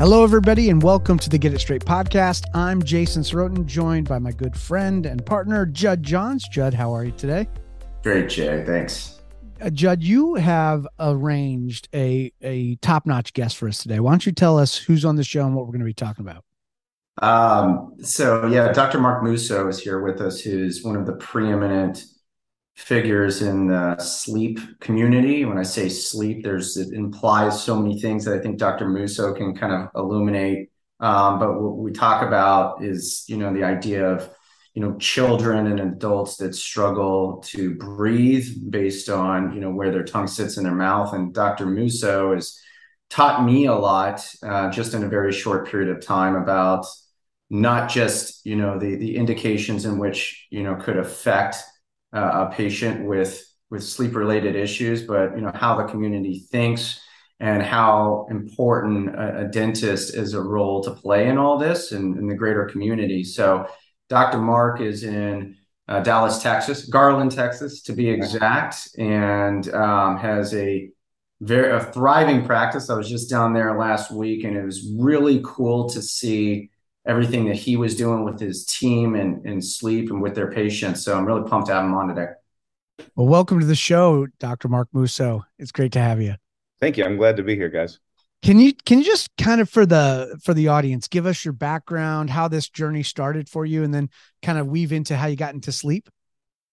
Hello, everybody, and welcome to the Get It Straight podcast. I'm Jason Sorotin, joined by my good friend and partner, Judd Johns. Judd, how are you today? Great, Jay. Thanks. Uh, Judd, you have arranged a, a top notch guest for us today. Why don't you tell us who's on the show and what we're going to be talking about? Um, so, yeah, Dr. Mark Musso is here with us, who's one of the preeminent figures in the sleep community. When I say sleep, there's it implies so many things that I think Dr. Musso can kind of illuminate. Um, but what we talk about is, you know, the idea of, you know, children and adults that struggle to breathe based on, you know, where their tongue sits in their mouth. And Dr. Musso has taught me a lot uh, just in a very short period of time about not just, you know, the the indications in which, you know, could affect uh, a patient with with sleep related issues, but you know how the community thinks and how important a, a dentist is a role to play in all this and in the greater community. So, Dr. Mark is in uh, Dallas, Texas, Garland, Texas, to be exact, and um, has a very a thriving practice. I was just down there last week, and it was really cool to see everything that he was doing with his team and, and sleep and with their patients. So I'm really pumped to have him on today. Well, welcome to the show, Dr. Mark Musso. It's great to have you. Thank you. I'm glad to be here, guys. Can you can you just kind of for the for the audience give us your background, how this journey started for you, and then kind of weave into how you got into sleep?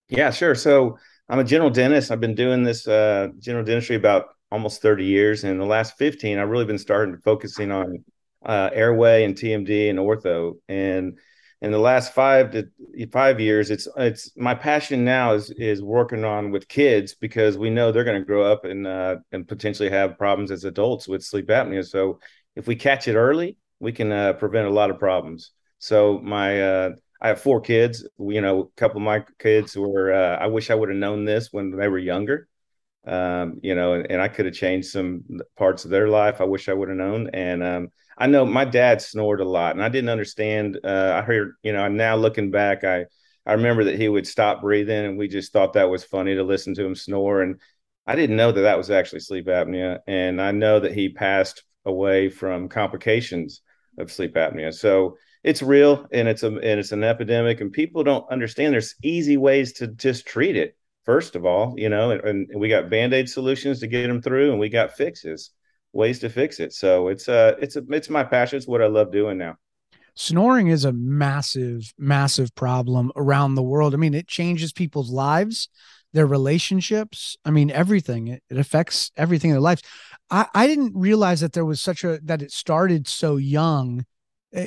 Yeah, sure. So I'm a general dentist. I've been doing this uh, general dentistry about almost 30 years, and the last 15, I've really been starting to focusing on uh, airway and TMD and ortho. And in the last five to five years, it's it's my passion now is is working on with kids because we know they're going to grow up and uh, and potentially have problems as adults with sleep apnea. So if we catch it early, we can uh, prevent a lot of problems. So my uh, I have four kids. You know, a couple of my kids were. Uh, I wish I would have known this when they were younger. Um, you know, and, and I could have changed some parts of their life. I wish I would have known. And um, I know my dad snored a lot, and I didn't understand. Uh, I heard, you know, I'm now looking back, I I remember that he would stop breathing, and we just thought that was funny to listen to him snore. And I didn't know that that was actually sleep apnea, and I know that he passed away from complications of sleep apnea. So it's real, and it's a and it's an epidemic, and people don't understand. There's easy ways to just treat it. First of all, you know, and, and we got band aid solutions to get them through, and we got fixes ways to fix it. So it's uh it's a it's my passion. It's what I love doing now. Snoring is a massive, massive problem around the world. I mean, it changes people's lives, their relationships. I mean, everything. It, it affects everything in their lives. I, I didn't realize that there was such a that it started so young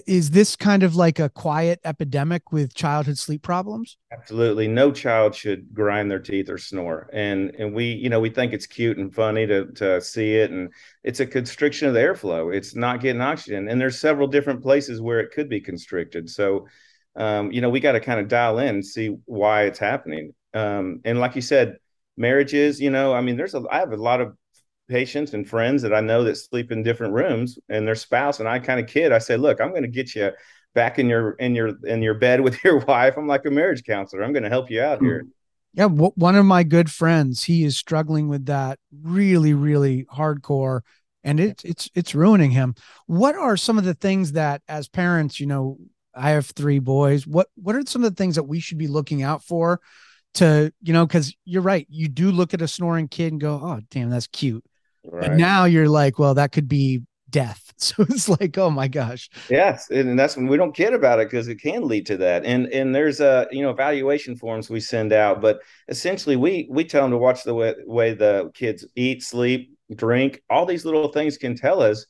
is this kind of like a quiet epidemic with childhood sleep problems? Absolutely. No child should grind their teeth or snore. And and we you know we think it's cute and funny to to see it. And it's a constriction of the airflow. It's not getting oxygen. And there's several different places where it could be constricted. So um, you know we got to kind of dial in and see why it's happening. Um, and like you said marriages you know i mean there's a i have a lot of patients and friends that I know that sleep in different rooms and their spouse and I kind of kid I say look I'm going to get you back in your in your in your bed with your wife. I'm like a marriage counselor. I'm going to help you out here. Yeah w- one of my good friends he is struggling with that really really hardcore and it's it's it's ruining him. What are some of the things that as parents you know I have three boys what what are some of the things that we should be looking out for to you know because you're right you do look at a snoring kid and go oh damn that's cute Right. And now you're like, well, that could be death. So it's like, oh my gosh. Yes, and that's when we don't kid about it because it can lead to that. And and there's a you know evaluation forms we send out, but essentially we we tell them to watch the way, way the kids eat, sleep, drink. All these little things can tell us.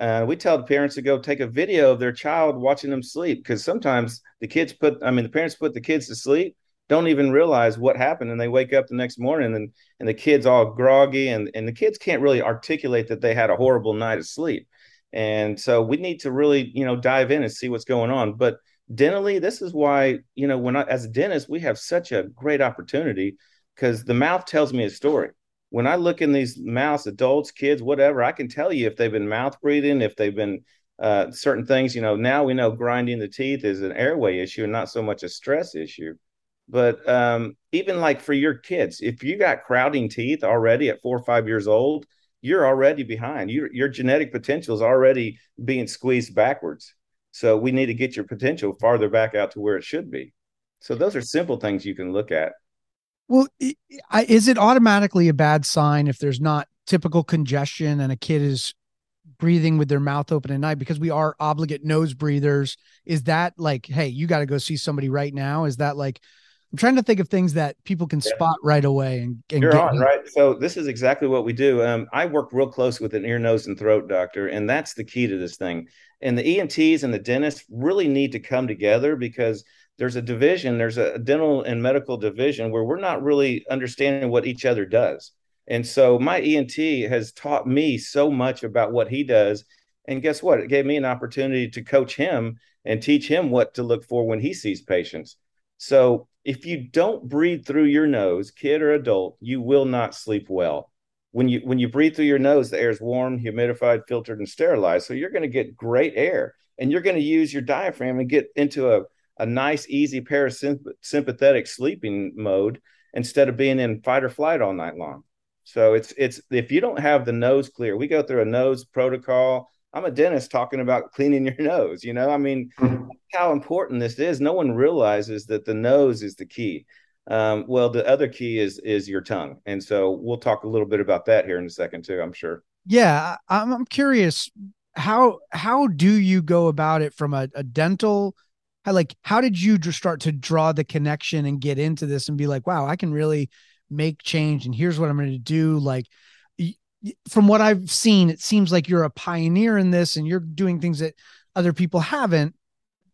Uh, we tell the parents to go take a video of their child watching them sleep because sometimes the kids put, I mean, the parents put the kids to sleep don't even realize what happened and they wake up the next morning and and the kids all groggy and and the kids can't really articulate that they had a horrible night of sleep. And so we need to really you know dive in and see what's going on. But dentally this is why you know when I, as a dentist we have such a great opportunity because the mouth tells me a story. When i look in these mouths adults kids whatever i can tell you if they've been mouth breathing if they've been uh, certain things you know now we know grinding the teeth is an airway issue and not so much a stress issue but um, even like for your kids, if you got crowding teeth already at four or five years old, you're already behind. Your your genetic potential is already being squeezed backwards. So we need to get your potential farther back out to where it should be. So those are simple things you can look at. Well, is it automatically a bad sign if there's not typical congestion and a kid is breathing with their mouth open at night because we are obligate nose breathers? Is that like, hey, you got to go see somebody right now? Is that like, I'm trying to think of things that people can yeah. spot right away and, and you're on right. So this is exactly what we do. Um, I work real close with an ear, nose, and throat doctor, and that's the key to this thing. And the ENTs and the dentists really need to come together because there's a division, there's a dental and medical division where we're not really understanding what each other does. And so my ENT has taught me so much about what he does. And guess what? It gave me an opportunity to coach him and teach him what to look for when he sees patients. So if you don't breathe through your nose, kid or adult, you will not sleep well. When you when you breathe through your nose, the air is warm, humidified, filtered, and sterilized. So you're going to get great air, and you're going to use your diaphragm and get into a a nice, easy parasympathetic sleeping mode instead of being in fight or flight all night long. So it's it's if you don't have the nose clear, we go through a nose protocol. I'm a dentist talking about cleaning your nose. You know, I mean, mm-hmm. how important this is. No one realizes that the nose is the key. Um, well, the other key is is your tongue, and so we'll talk a little bit about that here in a second too. I'm sure. Yeah, I'm, I'm curious how how do you go about it from a, a dental how like how did you just start to draw the connection and get into this and be like wow i can really make change and here's what i'm going to do like from what i've seen it seems like you're a pioneer in this and you're doing things that other people haven't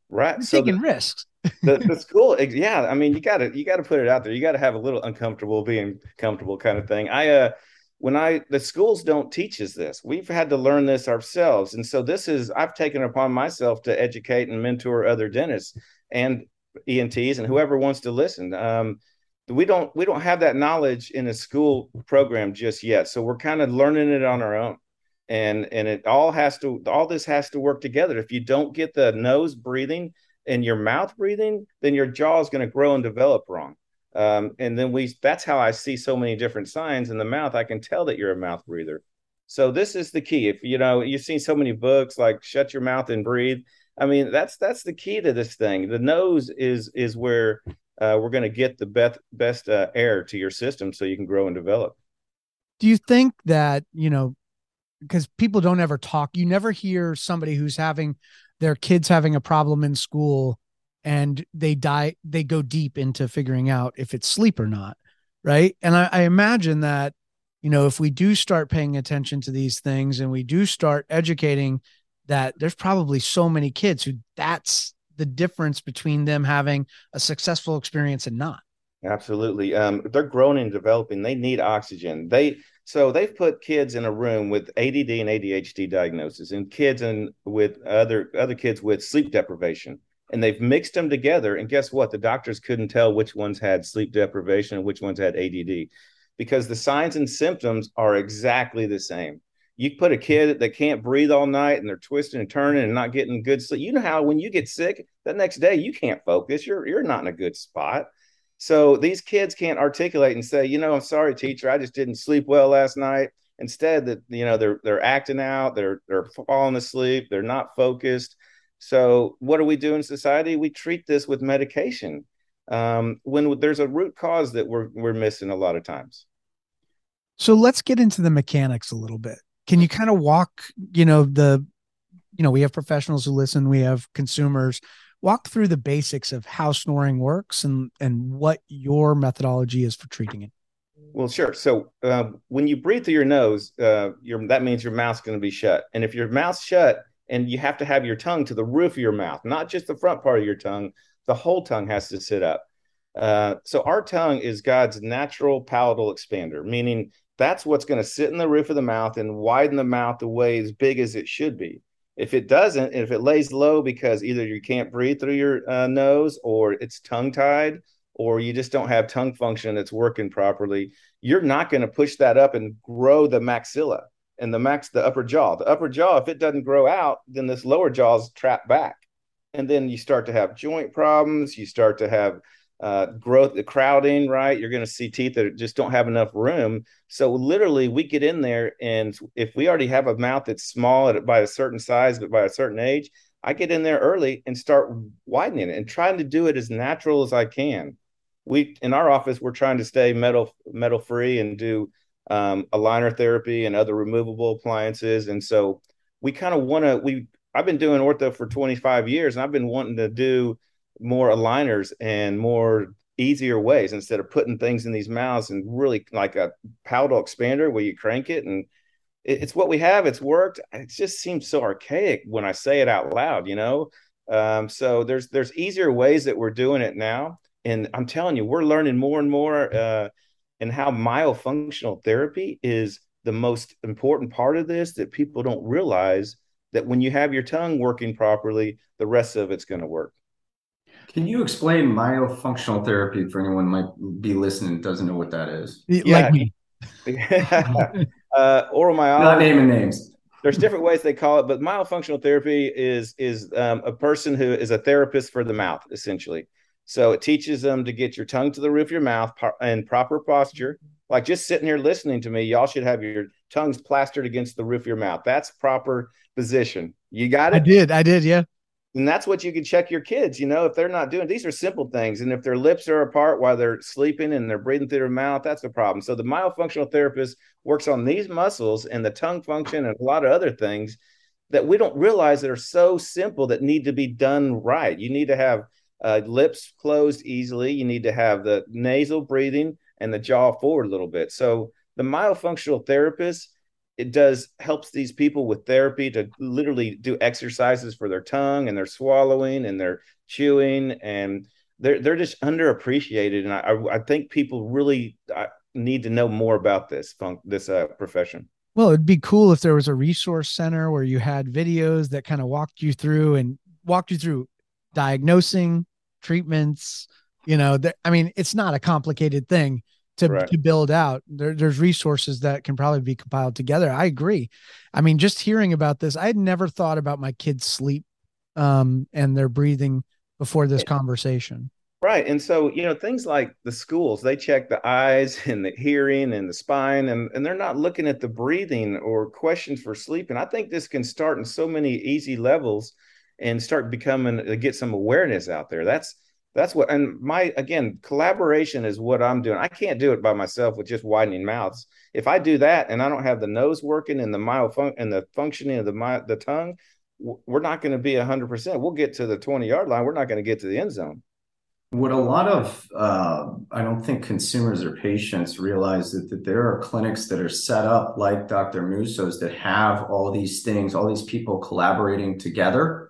right you're so taking the, risks the, the school yeah i mean you gotta you gotta put it out there you gotta have a little uncomfortable being comfortable kind of thing i uh when I the schools don't teach us this. We've had to learn this ourselves. And so this is I've taken upon myself to educate and mentor other dentists and ENTs and whoever wants to listen. Um, we don't we don't have that knowledge in a school program just yet. So we're kind of learning it on our own. And and it all has to all this has to work together. If you don't get the nose breathing and your mouth breathing, then your jaw is going to grow and develop wrong. Um, and then we that's how I see so many different signs in the mouth. I can tell that you're a mouth breather. So this is the key. If you know you've seen so many books like shut your mouth and breathe. I mean that's that's the key to this thing. The nose is is where uh, we're going to get the best best uh, air to your system so you can grow and develop. Do you think that you know because people don't ever talk, you never hear somebody who's having their kids having a problem in school and they die they go deep into figuring out if it's sleep or not right and I, I, imagine that you know if we do start paying attention to these things and we do start educating that there's probably so many kids who that's the difference between them having a successful experience and not absolutely um, they're growing and developing they need oxygen they so they've put kids in a room with ADD and ADHD diagnosis and kids and with other other kids with sleep deprivation and they've mixed them together. And guess what? The doctors couldn't tell which ones had sleep deprivation and which ones had ADD because the signs and symptoms are exactly the same. You put a kid that can't breathe all night and they're twisting and turning and not getting good sleep. You know how when you get sick, the next day you can't focus. You're you're not in a good spot. So these kids can't articulate and say, you know, I'm sorry, teacher, I just didn't sleep well last night. Instead, that you know they're they're acting out, they're they're falling asleep, they're not focused so, what do we do in society? We treat this with medication um, when there's a root cause that we're we're missing a lot of times. So let's get into the mechanics a little bit. Can you kind of walk, you know, the, you know, we have professionals who listen, we have consumers. Walk through the basics of how snoring works and and what your methodology is for treating it. Well, sure. So uh, when you breathe through your nose, uh, your that means your mouth's going to be shut, and if your mouth's shut, and you have to have your tongue to the roof of your mouth, not just the front part of your tongue. The whole tongue has to sit up. Uh, so our tongue is God's natural palatal expander, meaning that's what's going to sit in the roof of the mouth and widen the mouth the way as big as it should be. If it doesn't, if it lays low because either you can't breathe through your uh, nose or it's tongue tied or you just don't have tongue function that's working properly, you're not going to push that up and grow the maxilla and the max the upper jaw. The upper jaw, if it doesn't grow out, then this lower jaw is trapped back, and then you start to have joint problems. You start to have uh, growth, the crowding, right? You're going to see teeth that just don't have enough room. So literally, we get in there, and if we already have a mouth that's small at, by a certain size, but by a certain age, I get in there early and start widening it and trying to do it as natural as I can. We in our office, we're trying to stay metal metal free and do um, aligner therapy and other removable appliances, and so we kind of want to. We I've been doing ortho for 25 years, and I've been wanting to do more aligners and more easier ways instead of putting things in these mouths and really like a palatal expander where you crank it and it, it's what we have. It's worked. It just seems so archaic when I say it out loud, you know. Um, so there's there's easier ways that we're doing it now, and I'm telling you, we're learning more and more. Uh, and how myofunctional therapy is the most important part of this that people don't realize that when you have your tongue working properly, the rest of it's going to work. Can you explain myofunctional therapy for anyone might be listening doesn't know what that is? Like yeah. me. uh, oral myology. Not naming names. There's different ways they call it, but myofunctional therapy is is um, a person who is a therapist for the mouth, essentially. So it teaches them to get your tongue to the roof of your mouth in proper posture. Like just sitting here listening to me, y'all should have your tongues plastered against the roof of your mouth. That's proper position. You got it? I did. I did. Yeah. And that's what you can check your kids, you know, if they're not doing these are simple things. And if their lips are apart while they're sleeping and they're breathing through their mouth, that's a problem. So the myofunctional therapist works on these muscles and the tongue function and a lot of other things that we don't realize that are so simple that need to be done right. You need to have uh, lips closed easily. You need to have the nasal breathing and the jaw forward a little bit. So the myofunctional therapist it does helps these people with therapy to literally do exercises for their tongue and their swallowing and their chewing and they're they're just underappreciated and I I think people really uh, need to know more about this fun- this uh, profession. Well, it'd be cool if there was a resource center where you had videos that kind of walked you through and walked you through diagnosing treatments. You know, that I mean, it's not a complicated thing to, right. to build out. There, there's resources that can probably be compiled together. I agree. I mean, just hearing about this, I had never thought about my kids' sleep um, and their breathing before this conversation. Right. And so, you know, things like the schools, they check the eyes and the hearing and the spine, and, and they're not looking at the breathing or questions for sleep. And I think this can start in so many easy levels and start becoming, get some awareness out there. That's, that's what and my again collaboration is what i'm doing. I can't do it by myself with just widening mouths. If i do that and i don't have the nose working and the myofun- and the functioning of the my, the tongue we're not going to be 100% we'll get to the 20 yard line. We're not going to get to the end zone. What a lot of uh, i don't think consumers or patients realize that, that there are clinics that are set up like dr musso's that have all these things all these people collaborating together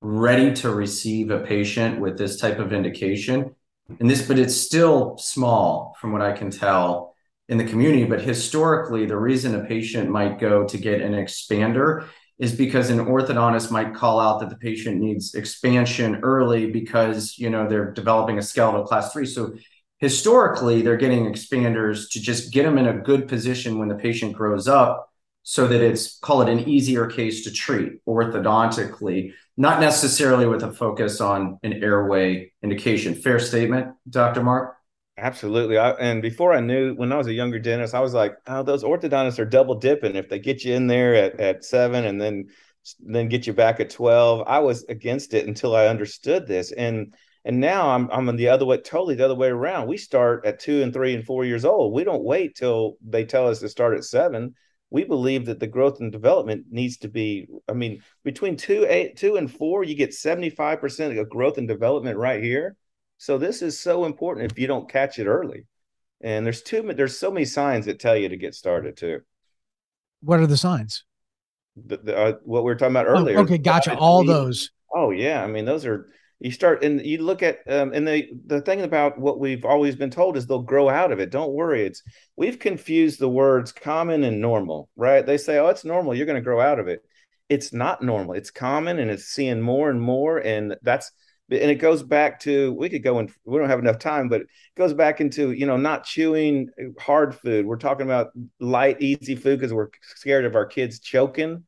ready to receive a patient with this type of indication. And this, but it's still small from what I can tell in the community. But historically, the reason a patient might go to get an expander is because an orthodontist might call out that the patient needs expansion early because you know they're developing a skeletal class three. So historically, they're getting expanders to just get them in a good position when the patient grows up so that it's call it an easier case to treat orthodontically not necessarily with a focus on an airway indication. Fair statement, Dr. Mark? Absolutely. I, and before I knew, when I was a younger dentist, I was like, oh, those orthodontists are double dipping. If they get you in there at, at seven and then then get you back at 12, I was against it until I understood this. And and now I'm I'm the other way, totally the other way around. We start at two and three and four years old. We don't wait till they tell us to start at seven we believe that the growth and development needs to be i mean between two eight two and four you get 75% of growth and development right here. So this is so important if you don't catch it early. And there's two there's so many signs that tell you to get started too. What are the signs? The, the, uh, what we were talking about earlier. oh, okay gotcha. All those. Oh yeah. I mean those are you start and you look at um, and the the thing about what we've always been told is they'll grow out of it. Don't worry it's we've confused the words common and normal right? They say oh it's normal you're going to grow out of it. It's not normal it's common and it's seeing more and more and that's and it goes back to we could go and we don't have enough time but it goes back into you know not chewing hard food. We're talking about light easy food because we're scared of our kids choking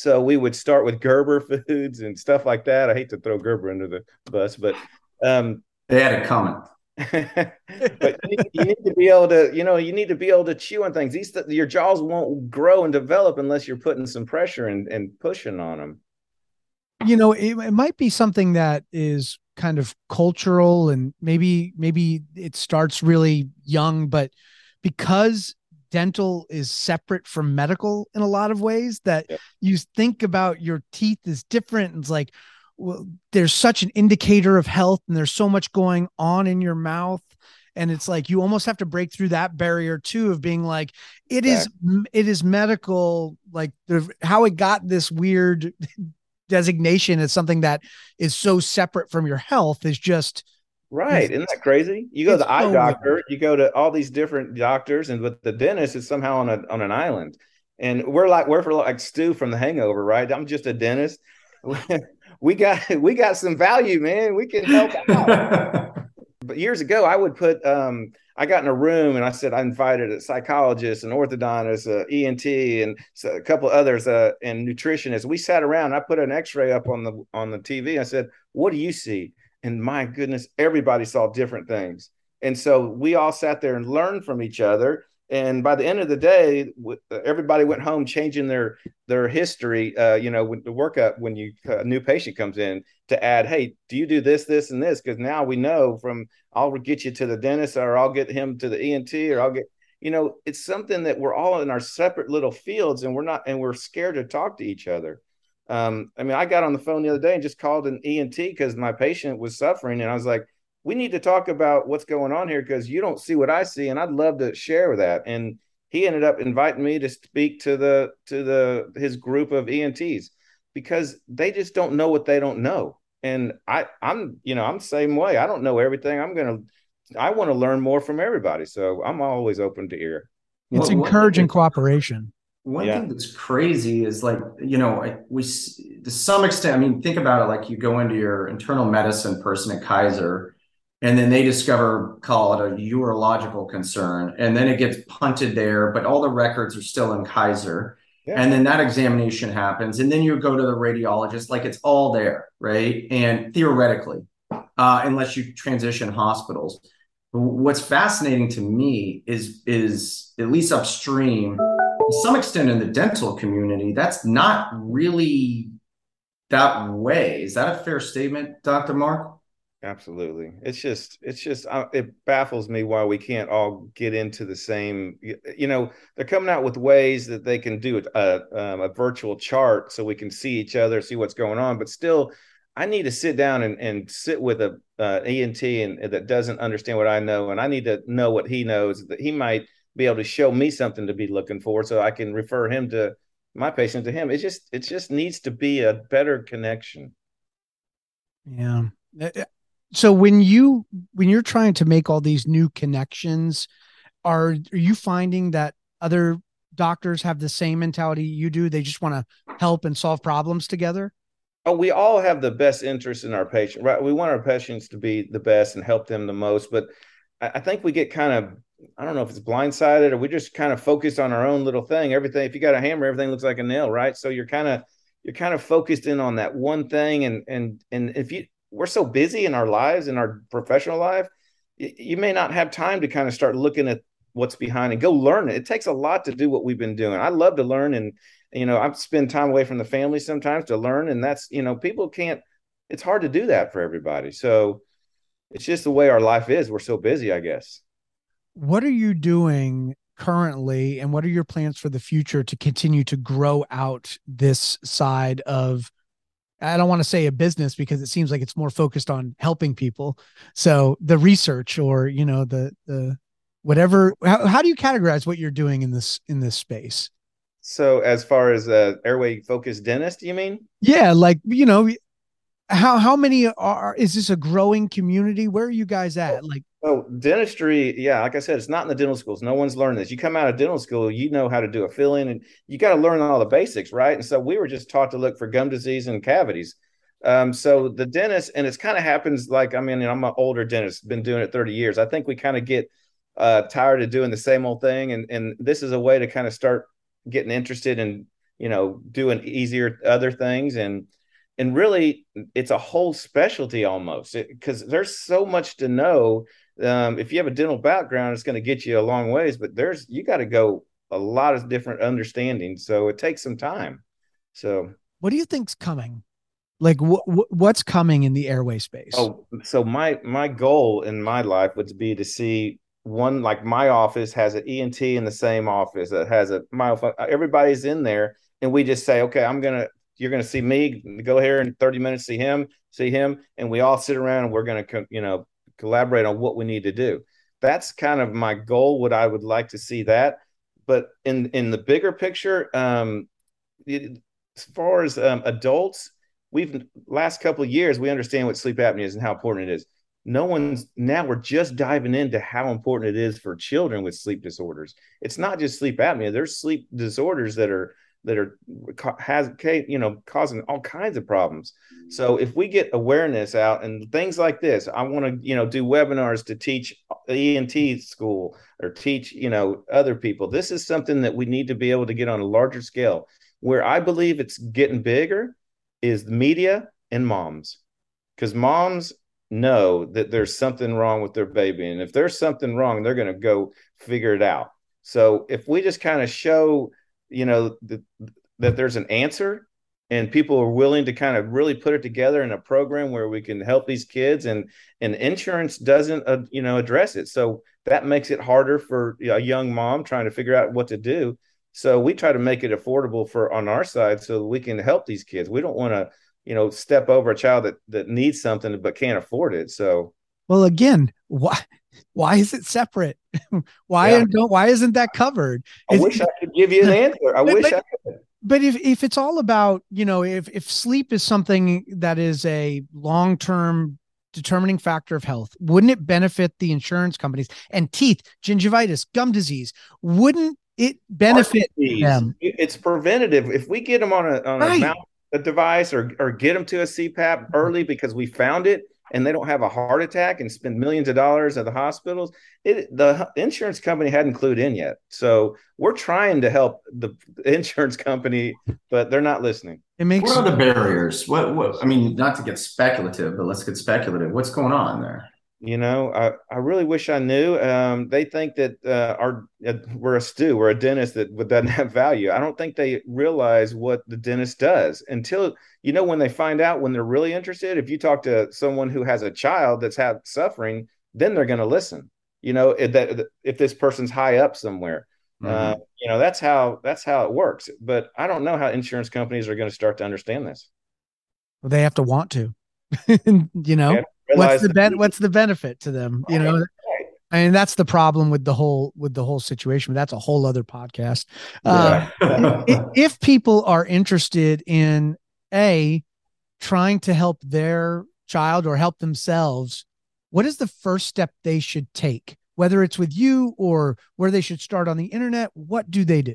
so we would start with Gerber foods and stuff like that. I hate to throw Gerber under the bus, but um, they had it coming. but you need, you need, to be able to, you know, you need to be able to chew on things. These your jaws won't grow and develop unless you're putting some pressure and, and pushing on them. You know, it, it might be something that is kind of cultural and maybe maybe it starts really young, but because dental is separate from medical in a lot of ways that yeah. you think about your teeth is different. It's like, well, there's such an indicator of health and there's so much going on in your mouth and it's like you almost have to break through that barrier too of being like it is it is medical like how it got this weird designation as something that is so separate from your health is just Right. Isn't that crazy? You go to the eye doctor, you go to all these different doctors, and with the dentist is somehow on a on an island. And we're like we're for like Stu from the hangover, right? I'm just a dentist. we got we got some value, man. We can help out. but years ago, I would put um I got in a room and I said I invited a psychologist, an orthodontist, a ENT, and a couple others, uh, and nutritionists. We sat around. I put an X-ray up on the on the TV. I said, "What do you see?" And my goodness, everybody saw different things. And so we all sat there and learned from each other. And by the end of the day, everybody went home changing their their history. Uh, you know, when the workup when you a new patient comes in to add, hey, do you do this, this, and this? Because now we know from I'll get you to the dentist, or I'll get him to the ENT, or I'll get you know, it's something that we're all in our separate little fields, and we're not, and we're scared to talk to each other. Um, I mean, I got on the phone the other day and just called an ENT because my patient was suffering, and I was like, "We need to talk about what's going on here because you don't see what I see, and I'd love to share that." And he ended up inviting me to speak to the to the his group of ENTs because they just don't know what they don't know. And I I'm you know I'm the same way. I don't know everything. I'm gonna I want to learn more from everybody. So I'm always open to ear. It's well, encouraging cooperation. One yeah. thing that's crazy is like, you know, we to some extent, I mean, think about it like you go into your internal medicine person at Kaiser and then they discover, call it a urological concern, and then it gets punted there, but all the records are still in Kaiser. Yeah. And then that examination happens, and then you go to the radiologist, like it's all there, right? And theoretically, uh, unless you transition hospitals. What's fascinating to me is is at least upstream some extent in the dental community, that's not really that way. Is that a fair statement, Dr. Mark? Absolutely. It's just, it's just, uh, it baffles me why we can't all get into the same. You know, they're coming out with ways that they can do a, um, a virtual chart so we can see each other, see what's going on. But still, I need to sit down and, and sit with a uh, ENT and, and that doesn't understand what I know, and I need to know what he knows. That he might be able to show me something to be looking for so I can refer him to my patient to him. It just it just needs to be a better connection. Yeah. Uh, uh, so when you when you're trying to make all these new connections, are are you finding that other doctors have the same mentality you do? They just want to help and solve problems together? Oh, we all have the best interest in our patient, right? We want our patients to be the best and help them the most, but I think we get kind of I don't know if it's blindsided or we just kind of focus on our own little thing. Everything, if you got a hammer, everything looks like a nail, right? So you're kind of you're kind of focused in on that one thing, and and and if you we're so busy in our lives in our professional life, you, you may not have time to kind of start looking at what's behind and go learn it. It takes a lot to do what we've been doing. I love to learn, and you know I spend time away from the family sometimes to learn, and that's you know people can't. It's hard to do that for everybody. So it's just the way our life is. We're so busy, I guess what are you doing currently and what are your plans for the future to continue to grow out this side of I don't want to say a business because it seems like it's more focused on helping people. So the research or you know the the whatever how, how do you categorize what you're doing in this in this space? So as far as a airway focused dentist, you mean? Yeah, like you know how how many are is this a growing community? Where are you guys at? Like Oh, dentistry, yeah, like I said, it's not in the dental schools. No one's learned this. You come out of dental school, you know how to do a filling, and you got to learn all the basics, right? And so we were just taught to look for gum disease and cavities. Um, so the dentist, and it's kind of happens like I mean, I'm an older dentist, been doing it 30 years. I think we kind of get uh, tired of doing the same old thing, and and this is a way to kind of start getting interested in you know doing easier other things and and really it's a whole specialty almost because there's so much to know um, if you have a dental background, it's going to get you a long ways, but there's you got to go a lot of different understanding. So it takes some time. So what do you think's coming? Like wh- wh- what's coming in the airway space? Oh, so my my goal in my life would be to see one like my office has an ENT in the same office that has a my everybody's in there and we just say okay I'm gonna you're gonna see me go here in 30 minutes see him see him and we all sit around and we're gonna you know collaborate on what we need to do. That's kind of my goal what I would like to see that. But in in the bigger picture um it, as far as um, adults we've last couple of years we understand what sleep apnea is and how important it is. No one's now we're just diving into how important it is for children with sleep disorders. It's not just sleep apnea. There's sleep disorders that are that are has you know causing all kinds of problems so if we get awareness out and things like this i want to you know do webinars to teach ent school or teach you know other people this is something that we need to be able to get on a larger scale where i believe it's getting bigger is the media and moms because moms know that there's something wrong with their baby. And if there's something wrong, they're going to go figure it out. So if we just kind of show, you know, the, that there's an answer and people are willing to kind of really put it together in a program where we can help these kids and and insurance doesn't uh, you know address it. So that makes it harder for a young mom trying to figure out what to do. So we try to make it affordable for on our side so we can help these kids. We don't want to you know step over a child that that needs something but can't afford it. So well again why why is it separate? Why yeah. don't why isn't that covered? I is, wish i could give you an answer. I but, wish but, i could. but if, if it's all about you know if if sleep is something that is a long-term determining factor of health wouldn't it benefit the insurance companies? And teeth gingivitis gum disease wouldn't it benefit them? It's preventative. If we get them on a on right. a mouth a device or or get them to a CPAP early mm-hmm. because we found it and they don't have a heart attack and spend millions of dollars at the hospitals. It, the insurance company hadn't clued in yet. So we're trying to help the insurance company, but they're not listening. It makes what are the barriers? What what I mean, not to get speculative, but let's get speculative. What's going on there? You know, I, I really wish I knew. Um, they think that uh, our uh, we're a stew, we're a dentist that doesn't have value. I don't think they realize what the dentist does until you know when they find out when they're really interested. If you talk to someone who has a child that's had suffering, then they're going to listen. You know, if that if this person's high up somewhere, mm-hmm. uh, you know that's how that's how it works. But I don't know how insurance companies are going to start to understand this. Well, they have to want to. you know what's the ben- what's the benefit to them you know I mean that's the problem with the whole with the whole situation. But That's a whole other podcast. Uh, if, if people are interested in a trying to help their child or help themselves, what is the first step they should take? Whether it's with you or where they should start on the internet, what do they do?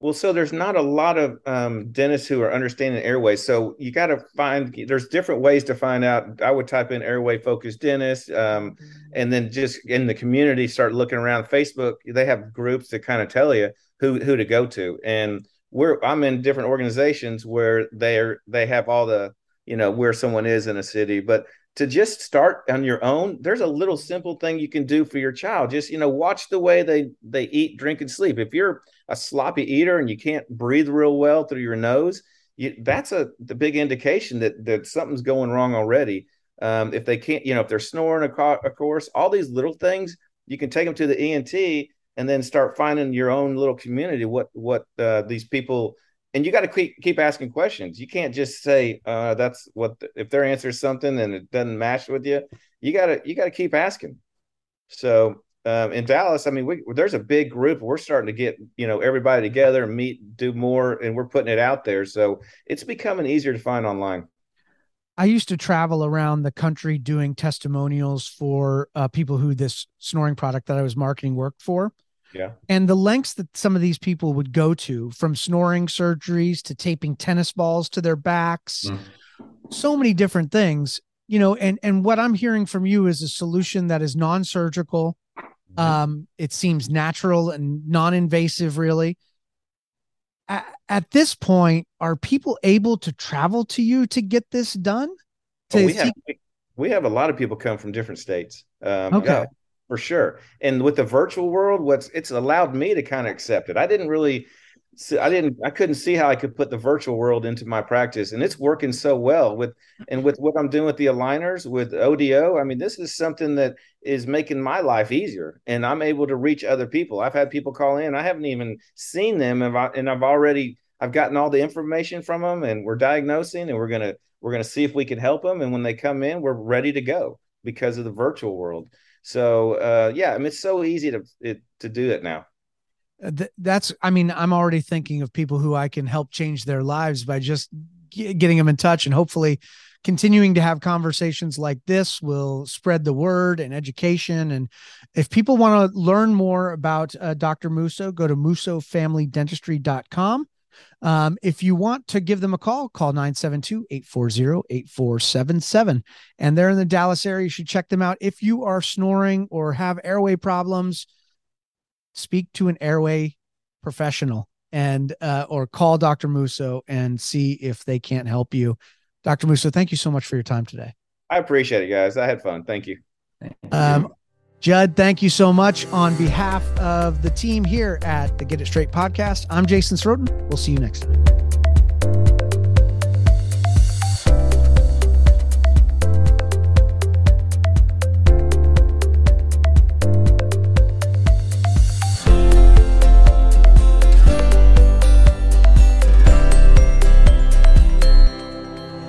Well, so there's not a lot of um, dentists who are understanding airways. So you got to find there's different ways to find out. I would type in airway focused dentist, um, and then just in the community start looking around. Facebook, they have groups that kind of tell you who who to go to, and we're I'm in different organizations where they're they have all the you know where someone is in a city, but to just start on your own there's a little simple thing you can do for your child. Just you know watch the way they they eat drink and sleep. If you're a sloppy eater and you can't breathe real well through your nose you, that's a the big indication that that something's going wrong already. Um, if they can't you know if they're snoring of course all these little things you can take them to the ent and then start finding your own little community what what uh, these people and you got to keep keep asking questions. You can't just say uh, that's what the, if their answer is something and it doesn't match with you. You got to you got to keep asking. So um, in Dallas, I mean, we, there's a big group. We're starting to get you know everybody together and meet, do more, and we're putting it out there. So it's becoming easier to find online. I used to travel around the country doing testimonials for uh, people who this snoring product that I was marketing worked for. Yeah. And the lengths that some of these people would go to from snoring surgeries to taping tennis balls to their backs, mm. so many different things, you know, and and what I'm hearing from you is a solution that is non-surgical. Mm-hmm. Um, it seems natural and non-invasive, really. At, at this point, are people able to travel to you to get this done? To oh, we have we have a lot of people come from different states. Um, okay. Yeah, for sure. And with the virtual world, what's it's allowed me to kind of accept it. I didn't really I didn't I couldn't see how I could put the virtual world into my practice and it's working so well with and with what I'm doing with the aligners with ODO I mean this is something that is making my life easier and I'm able to reach other people I've had people call in I haven't even seen them and, I, and I've already I've gotten all the information from them and we're diagnosing and we're to we're to see if we can help them and when they come in we're ready to go because of the virtual world so uh, yeah I mean it's so easy to it, to do it now. Th- that's i mean i'm already thinking of people who i can help change their lives by just getting them in touch and hopefully continuing to have conversations like this will spread the word and education. And if people want to learn more about uh, dr musso go to mussofamilydentistry.com um, if you want to give them a call, call 972-840-8477. And they're in the Dallas area. You should check them out. If you are snoring or have airway problems, speak to an airway professional and uh, or call Dr. Musso and see if they can't help you. Dr. Musso, thank you so much for your time today. I appreciate it, guys. I had fun. Thank you. Thank you. Um, Judd, thank you so much on behalf of the team here at the Get It Straight podcast. I'm Jason Sroten. We'll see you next time.